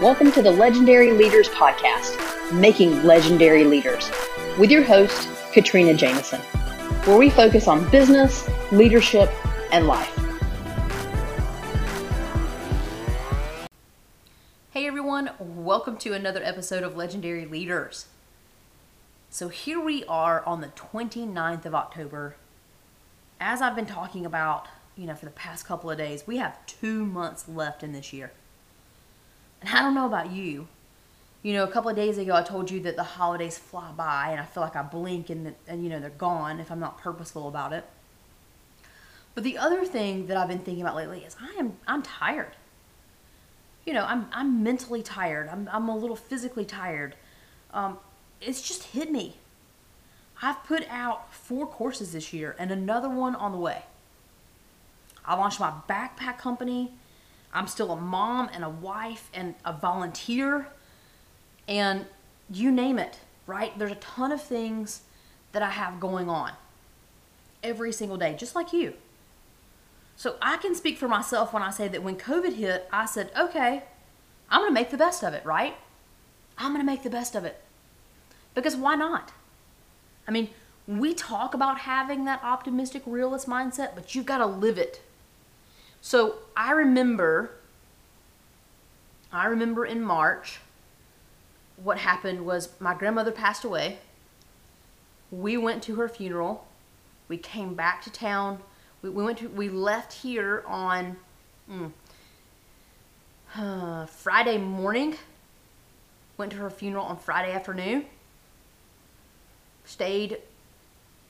Welcome to the Legendary Leaders Podcast, Making Legendary Leaders, with your host, Katrina Jameson, where we focus on business, leadership, and life. Hey everyone, welcome to another episode of Legendary Leaders. So here we are on the 29th of October. As I've been talking about, you know, for the past couple of days, we have two months left in this year. And I don't know about you. You know, a couple of days ago, I told you that the holidays fly by, and I feel like I blink and, and you know they're gone if I'm not purposeful about it. But the other thing that I've been thinking about lately is I am I'm tired. You know, I'm I'm mentally tired. I'm I'm a little physically tired. Um, it's just hit me. I've put out four courses this year and another one on the way. I launched my backpack company I'm still a mom and a wife and a volunteer and you name it, right? There's a ton of things that I have going on every single day, just like you. So I can speak for myself when I say that when COVID hit, I said, okay, I'm to make the best of it, right? I'm to make the best of it. Because why not? I mean, we talk about having that optimistic realist mindset, but you've got to live it. So I remember, I remember in March, what happened was my grandmother passed away. We went to her funeral. We came back to town. We, we went to, we left here on mm, uh, Friday morning. Went to her funeral on Friday afternoon. Stayed,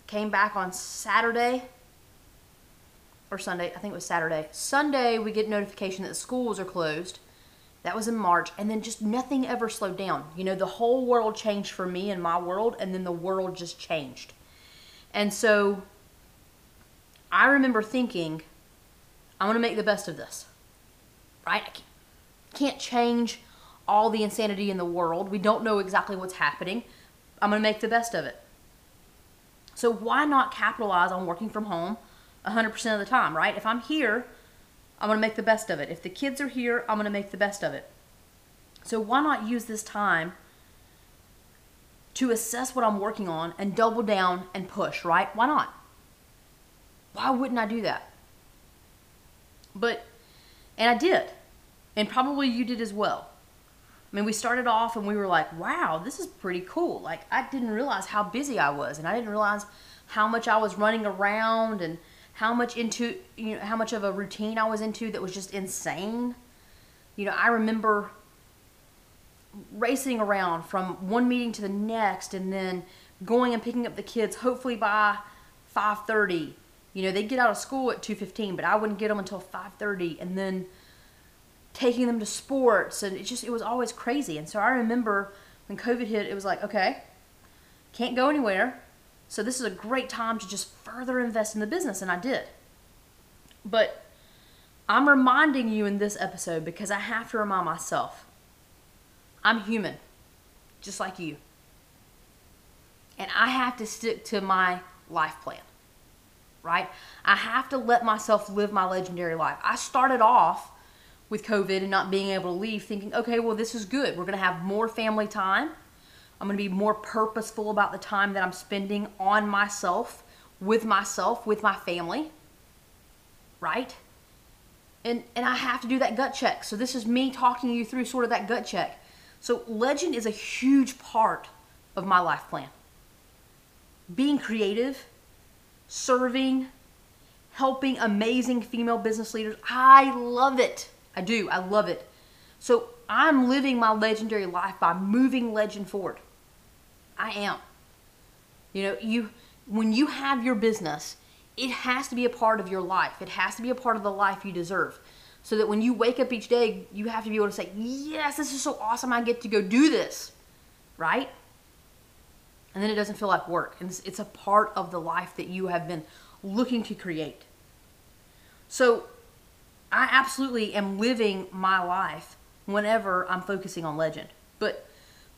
came back on Saturday or Sunday, I think it was Saturday. Sunday, we get notification that the schools are closed. That was in March, and then just nothing ever slowed down. You know, the whole world changed for me and my world, and then the world just changed. And so I remember thinking, I'm going to make the best of this. Right? I can't change all the insanity in the world. We don't know exactly what's happening. I'm going to make the best of it. So why not capitalize on working from home? 100% of the time, right? If I'm here, I'm going to make the best of it. If the kids are here, I'm going to make the best of it. So why not use this time to assess what I'm working on and double down and push, right? Why not? Why wouldn't I do that? But, and I did. And probably you did as well. I mean, we started off and we were like, wow, this is pretty cool. Like, I didn't realize how busy I was, and I didn't realize how much I was running around and how much into you know how much of a routine I was into that was just insane. You know, I remember racing around from one meeting to the next and then going and picking up the kids hopefully by 5:30. You know, they'd get out of school at 2:15, but I wouldn't get them until 5:30 and then taking them to sports and it just it was always crazy. And so I remember when COVID hit, it was like, okay, can't go anywhere so this is a great time to just further invest in the business, and I did. But I'm reminding you in this episode because I have to remind myself I'm human, just like you. And I have to stick to my life plan, right? I have to let myself live my legendary life. I started off with COVID and not being able to leave thinking, okay, well, this is good. We're going to have more family time I'm going to be more purposeful about the time that I'm spending on myself, with myself, with my family. Right? And and I have to do that gut check. So this is me talking you through sort of that gut check. So legend is a huge part of my life plan. Being creative, serving, helping amazing female business leaders. I love it. I do. I love it. So I'm living my legendary life by moving legend forward. I am. You know, you when you have your business, it has to be a part of your life. It has to be a part of the life you deserve. So that when you wake up each day, you have to be able to say, "Yes, this is so awesome. I get to go do this." Right? And then it doesn't feel like work. And it's, it's a part of the life that you have been looking to create. So, I absolutely am living my life whenever I'm focusing on legend. But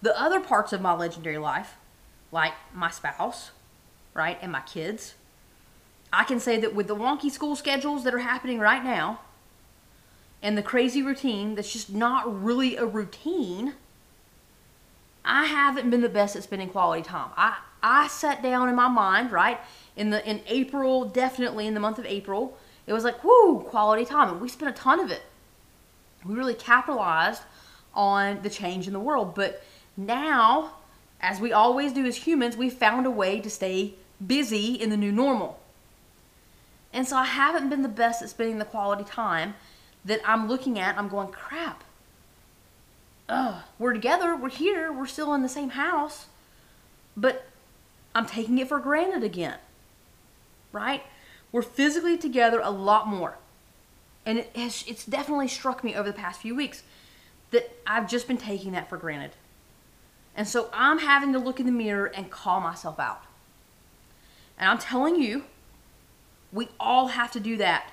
the other parts of my legendary life, like my spouse, right, and my kids, I can say that with the wonky school schedules that are happening right now, and the crazy routine that's just not really a routine, I haven't been the best at spending quality time. I I sat down in my mind, right? In the in April, definitely in the month of April, it was like, whoo, quality time. And we spent a ton of it. We really capitalized on the change in the world. But now, as we always do as humans, we found a way to stay busy in the new normal. And so I haven't been the best at spending the quality time that I'm looking at. I'm going, crap. Ugh, we're together, we're here, we're still in the same house, but I'm taking it for granted again. Right? We're physically together a lot more. And it has, it's definitely struck me over the past few weeks that I've just been taking that for granted. And so I'm having to look in the mirror and call myself out. And I'm telling you, we all have to do that.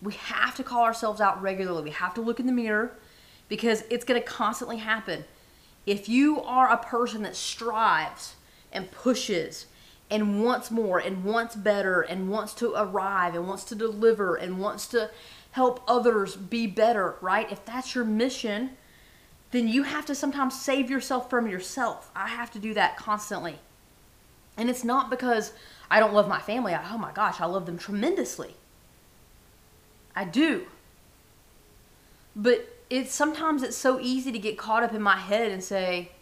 We have to call ourselves out regularly. We have to look in the mirror because it's going to constantly happen. If you are a person that strives and pushes and wants more and wants better and wants to arrive and wants to deliver and wants to help others be better, right? If that's your mission, then you have to sometimes save yourself from yourself. I have to do that constantly. And it's not because I don't love my family. I, oh my gosh, I love them tremendously. I do. But it's sometimes it's so easy to get caught up in my head and say,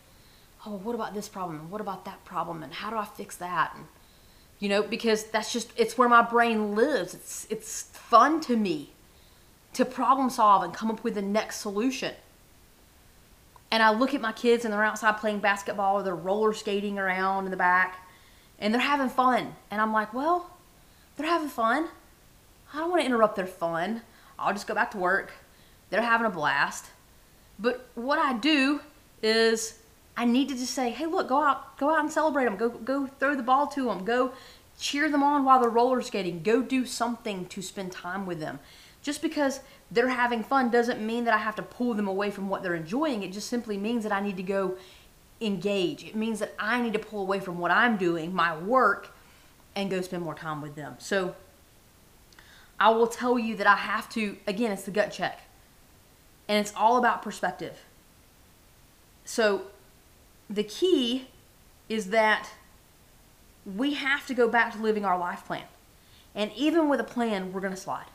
"Oh, what about this problem? What about that problem? And how do I fix that?" And you know, because that's just it's where my brain lives. It's it's fun to me to problem solve and come up with the next solution. And I look at my kids and they're outside playing basketball or they're roller skating around in the back and they're having fun. And I'm like, well, they're having fun. I don't want to interrupt their fun. I'll just go back to work. They're having a blast. But what I do is I need to just say, hey, look, go out, go out and celebrate them. Go, go throw the ball to them. Go cheer them on while they're roller skating. Go do something to spend time with them. Just because they're having fun doesn't mean that I have to pull them away from what they're enjoying. It just simply means that I need to go engage. It means that I need to pull away from what I'm doing, my work, and go spend more time with them. So I will tell you that I have to, again, it's the gut check. And it's all about perspective. So the key is that we have to go back to living our life plan. And even with a plan, we're going to slide.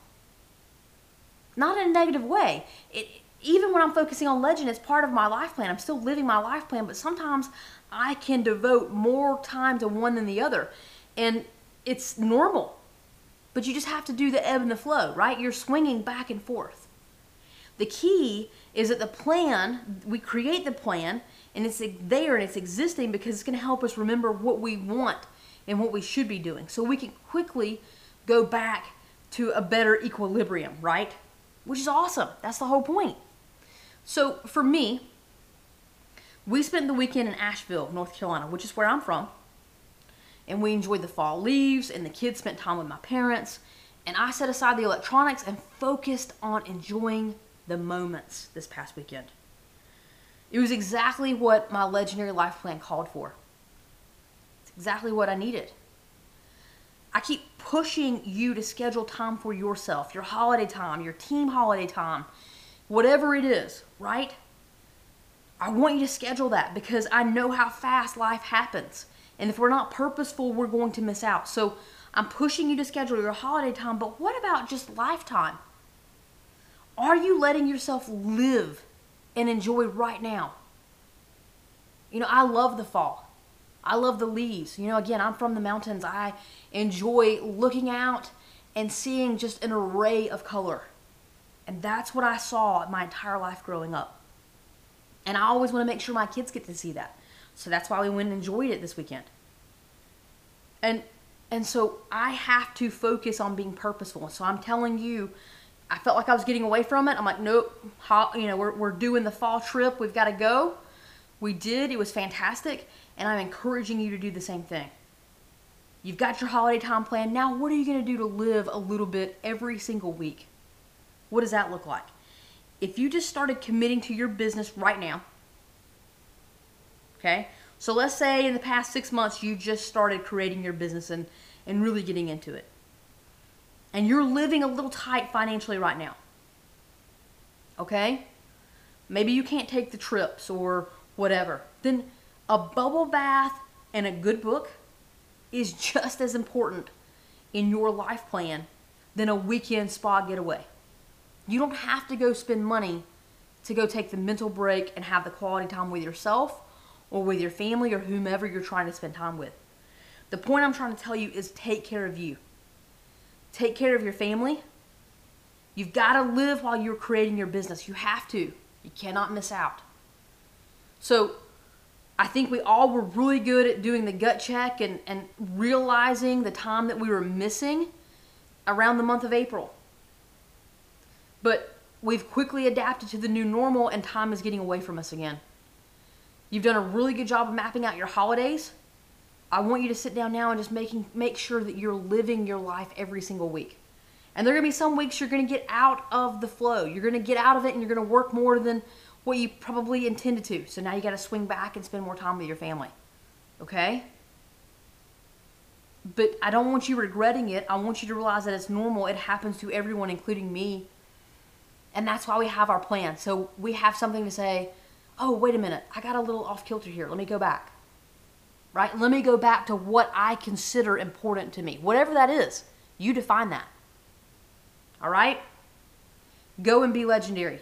Not in a negative way. It, even when I'm focusing on legend, it's part of my life plan. I'm still living my life plan, but sometimes I can devote more time to one than the other. And it's normal. But you just have to do the ebb and the flow, right? You're swinging back and forth. The key is that the plan, we create the plan, and it's there and it's existing because it's going to help us remember what we want and what we should be doing. So we can quickly go back to a better equilibrium, right? Which is awesome. That's the whole point. So for me, we spent the weekend in Asheville, North Carolina, which is where I'm from. And we enjoyed the fall leaves, and the kids spent time with my parents. And I set aside the electronics and focused on enjoying the moments this past weekend. It was exactly what my legendary life plan called for. Exactly what I needed. I keep pushing you to schedule time for yourself, your holiday time, your team holiday time, whatever it is, right? I want you to schedule that because I know how fast life happens. And if we're not purposeful, we're going to miss out. So I'm pushing you to schedule your holiday time, but what about just lifetime? Are you letting yourself live and enjoy right now? You know, I love the fall. I love the leaves. You know, again, I'm from the mountains. I enjoy looking out and seeing just an array of color. And that's what I saw my entire life growing up. And I always want to make sure my kids get to see that. So that's why we went and enjoyed it this weekend. And and so I have to focus on being purposeful. So I'm telling you, I felt like I was getting away from it. I'm like, nope, you know, we're, we're doing the fall trip. We've got to go. We did. It was fantastic. And I'm encouraging you to do the same thing. You've got your holiday time plan. Now, what are you going to do to live a little bit every single week? What does that look like? If you just started committing to your business right now, okay? So let's say in the past six months you just started creating your business and, and really getting into it. And you're living a little tight financially right now. okay? Maybe you can't take the trips or whatever. Then a bubble bath and a good book is just as important in your life plan than a weekend spa getaway. You don't have to go spend money to go take the mental break and have the quality time with yourself or with your family or whomever you're trying to spend time with. The point I'm trying to tell you is take care of you. Take care of your family. You've got to live while you're creating your business. You have to. You cannot miss out. So, I think we all were really good at doing the gut check and, and realizing the time that we were missing around the month of April. But we've quickly adapted to the new normal and time is getting away from us again. You've done a really good job of mapping out your holidays. I want you to sit down now and just making make sure that you're living your life every single week. And there are going to be some weeks you're going to get out of the flow. You're going to get out of it and you're going to work more than what you probably intended to. So now you got to swing back and spend more time with your family. Okay? But I don't want you regretting it. I want you to realize that it's normal. It happens to everyone, including me. And that's why we have our plan. So we have something to say, oh, wait a minute. I got a little off kilter here. Let me go back. Right? Let me go back to what I consider important to me. Whatever that is, you define that. All right? Go and be legendary.